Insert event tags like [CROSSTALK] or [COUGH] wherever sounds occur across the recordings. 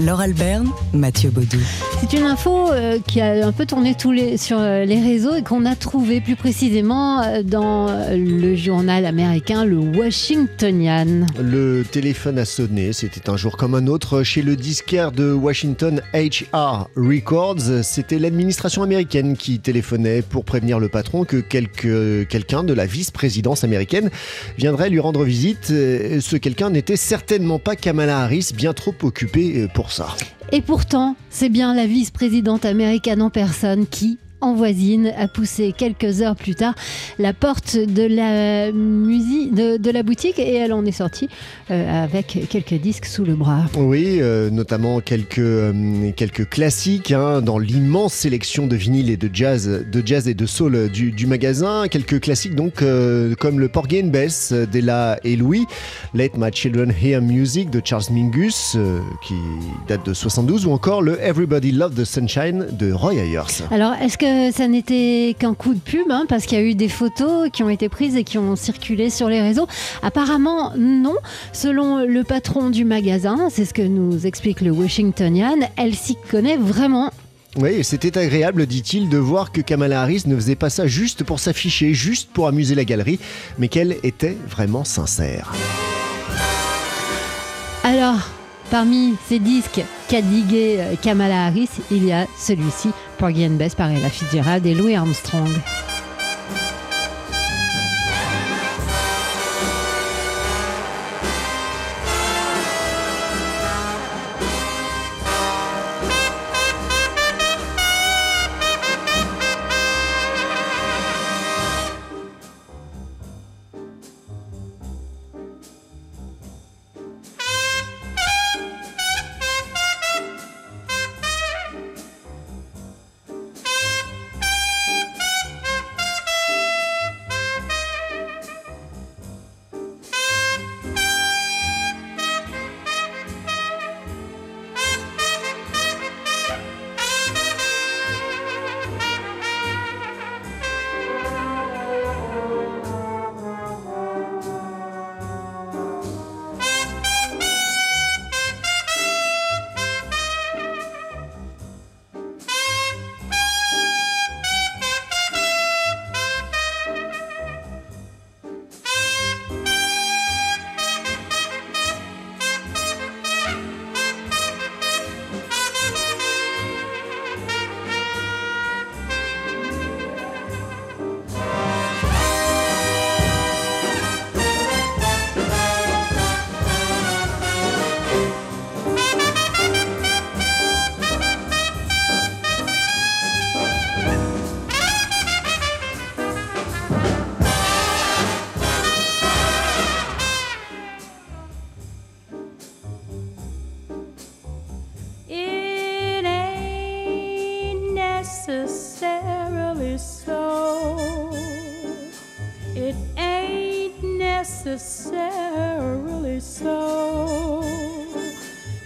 Laure Alberne, Mathieu Baudou. C'est une info euh, qui a un peu tourné tous les, sur euh, les réseaux et qu'on a trouvé plus précisément euh, dans le journal américain, le Washingtonian. Le téléphone a sonné, c'était un jour comme un autre, chez le disquaire de Washington HR Records. C'était l'administration américaine qui téléphonait pour prévenir le patron que quelqu'un de la vice-présidence américaine viendrait lui rendre visite. Ce quelqu'un n'était certainement pas Kamala Harris, bien trop occupé pour Et pourtant, c'est bien la vice-présidente américaine en personne qui, en voisine a poussé quelques heures plus tard la porte de la musique de, la boutique et elle en est sortie euh, avec quelques disques sous le bras. Oui, euh, notamment quelques euh, quelques classiques hein, dans l'immense sélection de vinyles et de jazz, de jazz et de soul du, du magasin. Quelques classiques donc comme le Porgy and Bess d'Ella et Louis, Let My Children Hear Music de Charles Mingus qui date de 72 ou encore le Everybody Love the Sunshine de Roy Ayers. Alors est-ce que ça n'était qu'un coup de pub, hein, parce qu'il y a eu des photos qui ont été prises et qui ont circulé sur les réseaux. Apparemment, non. Selon le patron du magasin, c'est ce que nous explique le Washingtonian, elle s'y connaît vraiment oui, c'était agréable, dit-il, de voir que Kamala Harris ne faisait pas ça juste pour s'afficher, juste pour amuser la galerie, mais qu'elle était vraiment sincère. Parmi ces disques qu'a digué euh, Kamala Harris, il y a celui-ci, Porgy and Bess par Ella Fitzgerald et Louis Armstrong. Necessarily so.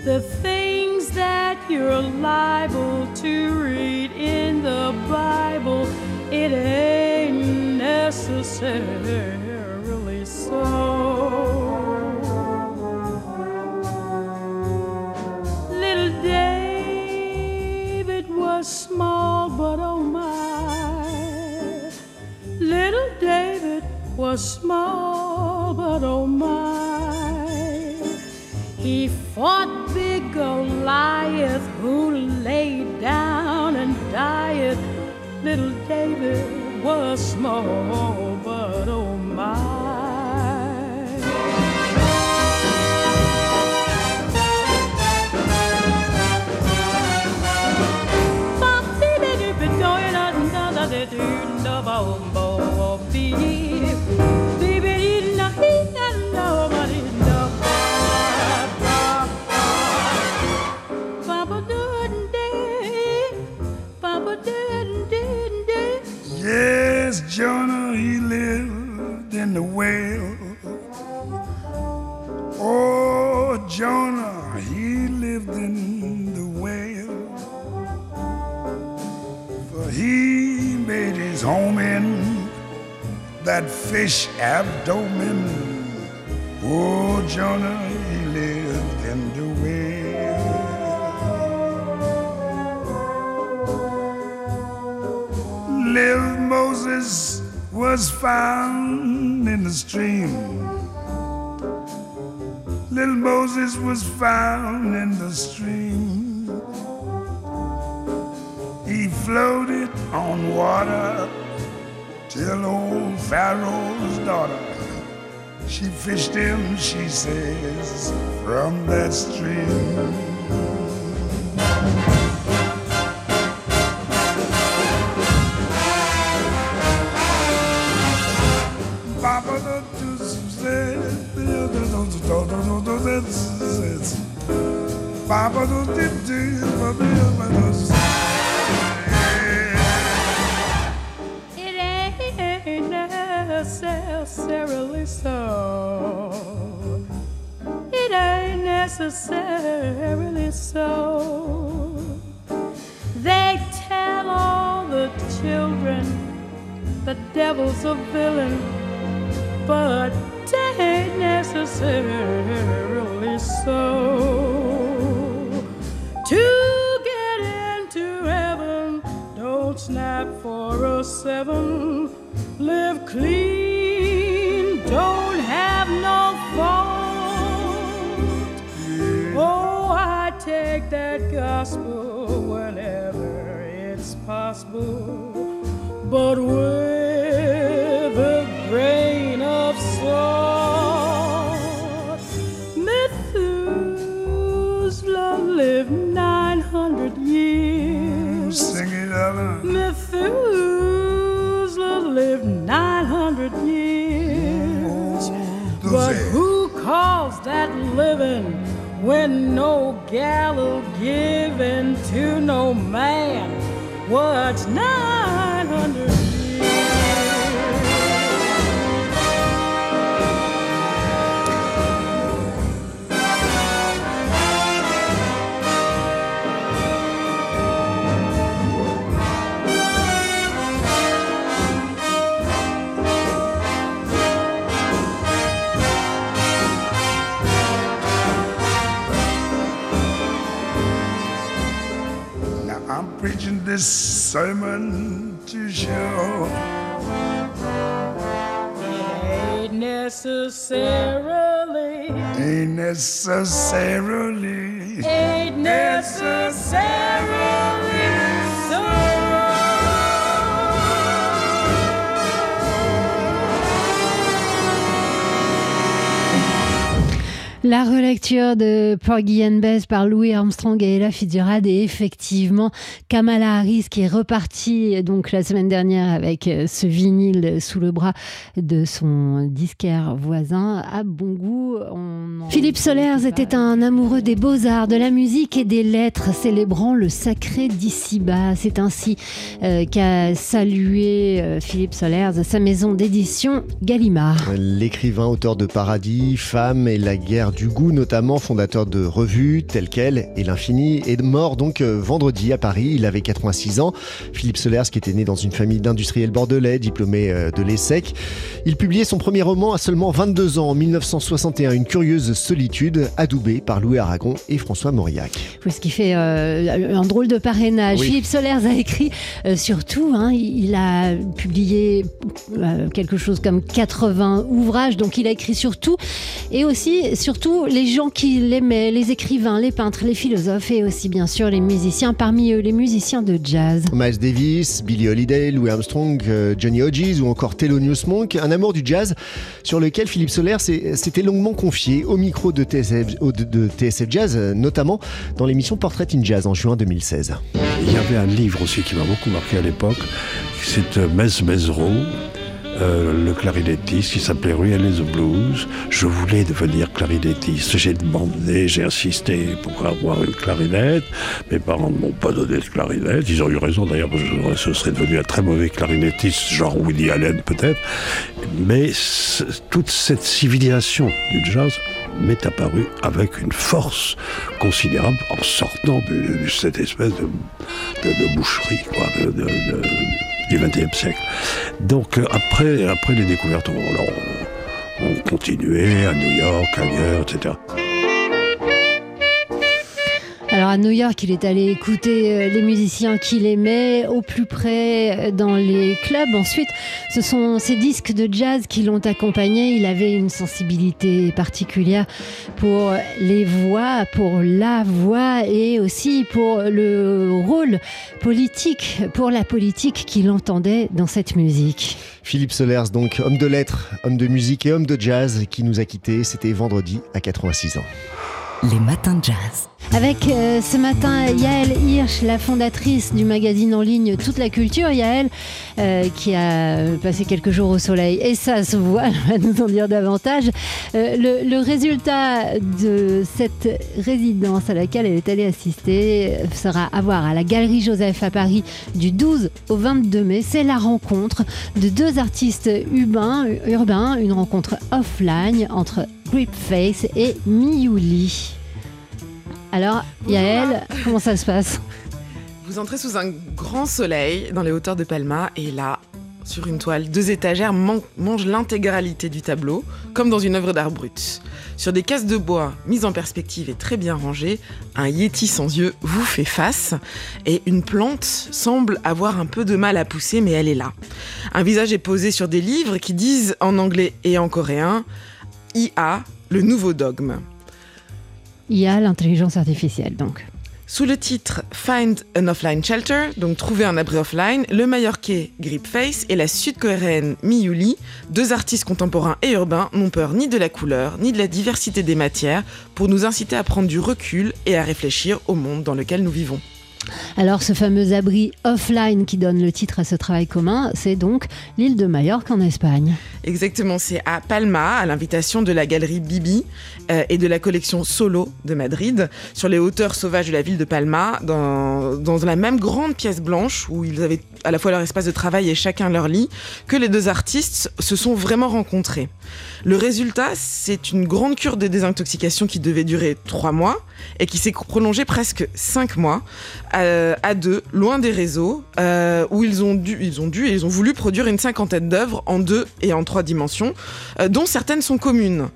The things that you're liable to read in the Bible, it ain't necessarily so. Little David was small, but oh my, Oh he fought big Goliath who laid down and died. Little David was small, but oh my. In the whale. Oh, Jonah, he lived in the whale. For he made his home in that fish abdomen. Oh, Jonah, he lived in the whale. Lived Moses was found in the stream. Little Moses was found in the stream. He floated on water till old Pharaoh's daughter she fished him, she says, from that stream. Necessarily so. It ain't necessarily so. They tell all the children the devil's a villain, but it ain't necessarily so. For a oh seven, live clean, don't have no fault. Oh, I take that gospel whenever it's possible, but with Methuselah lived 900 years. But who calls that living when no gallow given to no man? What's 900 this sermon to show. Ain't necessarily, ain't necessarily. Ain't necessarily La relecture de Porgy and Bess par Louis Armstrong et Ella Fitzgerald et effectivement Kamala Harris qui est repartie donc la semaine dernière avec euh, ce vinyle sous le bras de son disquaire voisin à bon goût. On Philippe Solers était un amoureux des beaux-arts, de la musique et des lettres, célébrant le sacré d'ici-bas. C'est ainsi euh, qu'a salué euh, Philippe Solers sa maison d'édition Gallimard. L'écrivain, auteur de Paradis, Femme et la guerre du goût, notamment fondateur de revues telles quelles et l'Infini, est mort donc euh, vendredi à Paris. Il avait 86 ans. Philippe Solers, qui était né dans une famille d'industriels bordelais, diplômé euh, de l'ESSEC, il publiait son premier roman à seulement 22 ans en 1961, Une curieuse solitude, adoubée par Louis Aragon et François Mauriac. Oui, ce qui fait euh, un drôle de parrainage. Oui. Philippe Solers a écrit euh, surtout, hein, il il a publié euh, quelque chose comme 80 ouvrages, donc il a écrit surtout, et aussi surtout les gens qui l'aimaient, les écrivains, les peintres, les philosophes et aussi bien sûr les musiciens, parmi eux les musiciens de jazz. Miles Davis, Billie Holiday, Louis Armstrong, euh, Johnny Hodges ou encore Thelonious Monk, un amour du jazz sur lequel Philippe Soler s'était longuement confié au micro de TSF, de- Jazz, euh, notamment dans l'émission Portrait in Jazz en juin 2016. Il y avait un livre aussi qui m'a beaucoup marqué à l'époque, c'est euh, Mez Mezro, euh, le clarinettiste qui s'appelait Ruel the Blues. Je voulais devenir clarinettiste. J'ai demandé, j'ai insisté pour avoir une clarinette. Mes parents ne m'ont pas donné de clarinette. Ils ont eu raison d'ailleurs, parce que ce serait devenu un très mauvais clarinettiste, genre Woody Allen peut-être. Mais toute cette civilisation du jazz m'est apparue avec une force considérable en sortant de, de cette espèce de, de, boucherie quoi, du XXe siècle. Donc euh, après, après les découvertes, on, on- ont continué à New York, ailleurs, etc. Alors à New York, il est allé écouter euh, les musiciens qu'il aimait au plus près euh, dans les clubs. Ensuite, ce sont ses disques de jazz qui l'ont accompagné. Il avait une sensibilité particulière pour les voix, pour la voix et aussi pour le rôle politique, pour la politique qu'il entendait dans cette musique. Philippe Solers, donc homme de lettres, homme de musique et homme de jazz, qui nous a quittés. C'était vendredi à 86 ans. Les matins de jazz. Avec euh, ce matin Yael Hirsch, la fondatrice du magazine en ligne Toute la Culture. Yael, euh, qui a passé quelques jours au soleil. Et ça se voit, [LAUGHS] elle va nous en dire davantage. Euh, le, résultat de cette résidence à laquelle elle est allée assister sera à voir à la Galerie Joseph à Paris du 12 au 22 mai. C'est la rencontre de deux artistes urbains une rencontre offline entre Gripface et Miyuli. Alors, Yael, comment ça se passe? Vous entrez sous un grand soleil dans les hauteurs de Palma et là, sur une toile, deux étagères man- mangent l'intégralité du tableau, comme dans une œuvre d'art brut. Sur des cases de bois mises en perspective et très bien rangées, un yéti sans yeux vous fait face et une plante semble avoir un peu de mal à pousser, mais elle est là. Un visage est posé sur des livres qui disent en anglais et en coréen IA, le nouveau dogme. Il y a l'intelligence artificielle, donc. Sous le titre Find an Offline Shelter, donc trouver un abri offline, le Mallorquais Gripface et la sud-coréenne Miyuli, deux artistes contemporains et urbains, n'ont peur ni de la couleur ni de la diversité des matières pour nous inciter à prendre du recul et à réfléchir au monde dans lequel nous vivons. Alors, ce fameux abri offline qui donne le titre à ce travail commun, c'est donc l'île de Majorque en Espagne. Exactement, c'est à Palma, à l'invitation de la galerie Bibi euh, et de la collection Solo de Madrid, sur les hauteurs sauvages de la ville de Palma, dans, la même grande pièce blanche où ils avaient à la fois leur espace de travail et chacun leur lit, que les deux artistes se sont vraiment rencontrés. Le résultat, c'est une grande cure de désintoxication qui devait durer trois mois et qui s'est prolongée presque cinq mois euh, à deux, loin des réseaux, euh, où ils ont dû, ils ont dû et ils ont voulu produire une cinquantaine d'œuvres en deux et en trois dimensions, euh, dont certaines sont communes.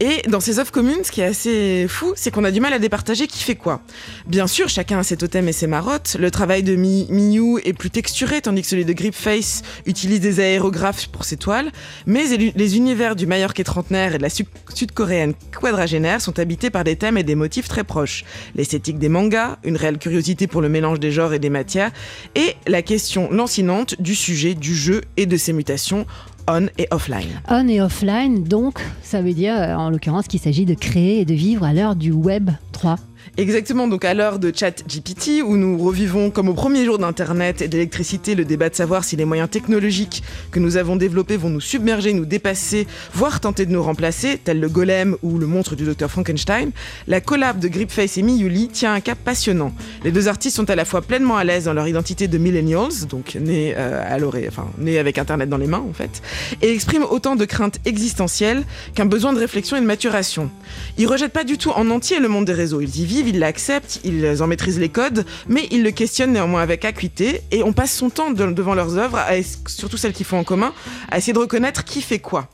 Et dans ces œuvres communes, ce qui est assez fou, c'est qu'on a du mal à départager qui fait quoi. Bien sûr, chacun a ses totems et ses marottes. Le travail de Mi- Miyu est plus texturé, tandis que celui de Gripface utilise des aérographes pour ses toiles. Mais les- univers du Mallorquais trentenaire et de la su- sud-coréenne quadragénaire sont habités par des thèmes et des motifs très proches. L'esthétique des mangas, une réelle curiosité pour le mélange des genres et des matières, et la question lancinante du sujet, du jeu et de ses mutations on et offline. On et offline, donc, ça veut dire euh, en l'occurrence qu'il s'agit de créer et de vivre à l'heure du Web 3. Exactement, donc à l'heure de ChatGPT, où nous revivons comme au premier jour d'Internet et d'électricité le débat de savoir si les moyens technologiques que nous avons développés vont nous submerger, nous dépasser, voire tenter de nous remplacer, tel le golem ou le monstre du docteur Frankenstein, la collab de Gripface et Miyuli tient un cap passionnant. Les deux artistes sont à la fois pleinement à l'aise dans leur identité de millennials, donc nés, euh, à l'orée- enfin, nés avec Internet dans les mains en fait, et expriment autant de craintes existentielles qu'un besoin de réflexion et de maturation. Ils rejettent pas du tout en entier le monde des réseaux. Ils y ils l'acceptent, ils en maîtrisent les codes, mais ils le questionnent néanmoins avec acuité et on passe son temps de- devant leurs œuvres, surtout celles qu'ils font en commun, à essayer de reconnaître qui fait quoi.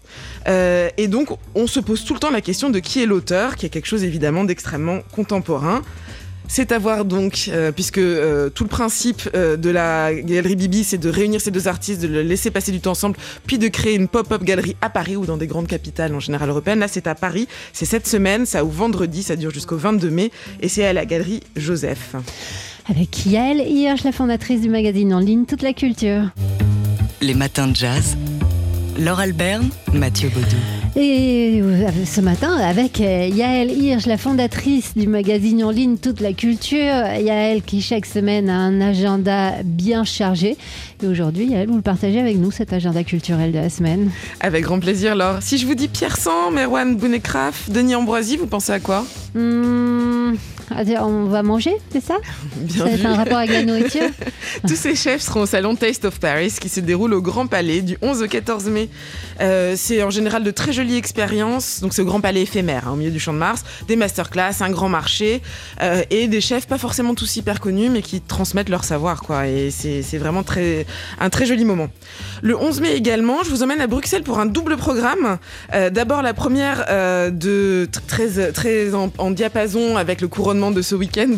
Euh, et donc, on se pose tout le temps la question de qui est l'auteur, qui est quelque chose évidemment d'extrêmement contemporain. C'est à voir donc, euh, puisque euh, tout le principe euh, de la galerie Bibi, c'est de réunir ces deux artistes, de les laisser passer du temps ensemble, puis de créer une pop-up galerie à Paris ou dans des grandes capitales en général européennes. Là, c'est à Paris, c'est cette semaine, ça ouvre vendredi, ça dure jusqu'au 22 mai, et c'est à la galerie Joseph. Avec Yael Hirsch, la fondatrice du magazine en ligne Toute la Culture. Les matins de jazz. Laure Alberne, Mathieu Baudou. Et ce matin, avec euh, Yael Hirsch, la fondatrice du magazine en ligne Toute la Culture. Yael qui chaque semaine a un agenda bien chargé. Et aujourd'hui, Yael, vous le partagez avec nous, cet agenda culturel de la semaine. Avec grand plaisir, Laure. Si je vous dis Pierre Sang, Merwan Bounekraf, Denis Ambroisi, vous pensez à quoi? Ah, On va manger, c'est ça [LAUGHS] Bien C'est un rapport avec la nourriture [LAUGHS] Tous ces chefs seront au salon Taste of Paris qui se déroule au Grand Palais du 11 au 14 mai. Euh, c'est en général de très jolies expériences. Donc c'est au Grand Palais éphémère, hein, au milieu du Champ de Mars. Des masterclass, un grand marché euh, et des chefs pas forcément tous hyper connus mais qui transmettent leur savoir. Quoi. Et c'est c'est vraiment très, un très joli moment. Le 11 mai également, je vous emmène à Bruxelles pour un double programme. Euh, D'abord la première de tr- très, très en, en diapason avec le couronnement de ce week-end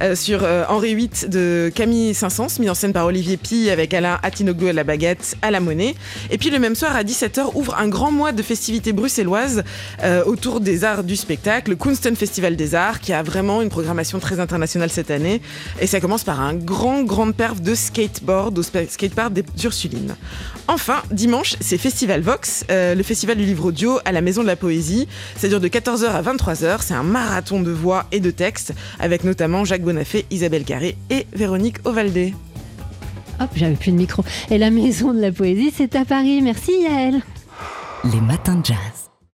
euh, sur euh, Henri VIII de Camille Saint-Saëns, mis en scène par Olivier Pi avec Alain Atinoglou à la baguette, à la monnaie. Et puis le même soir à 17h ouvre un grand mois de festivités bruxelloises euh, autour des arts du spectacle, le Kunsten Festival des Arts, qui a vraiment une programmation très internationale cette année. Et ça commence par un grand, grand perf de skateboard au skatepark des Ursulines. Enfin, dimanche, c'est Festival Vox, le festival du livre audio à la Maison de la Poésie. Ça dure de 14h à 23h. C'est un marathon de voix et de textes, avec notamment Jacques Bonafé, Isabelle Carré et Véronique Ovaldé. Hop, j'avais plus de micro. Et la maison de la poésie, c'est à Paris. Merci Yael. Les matins de jazz.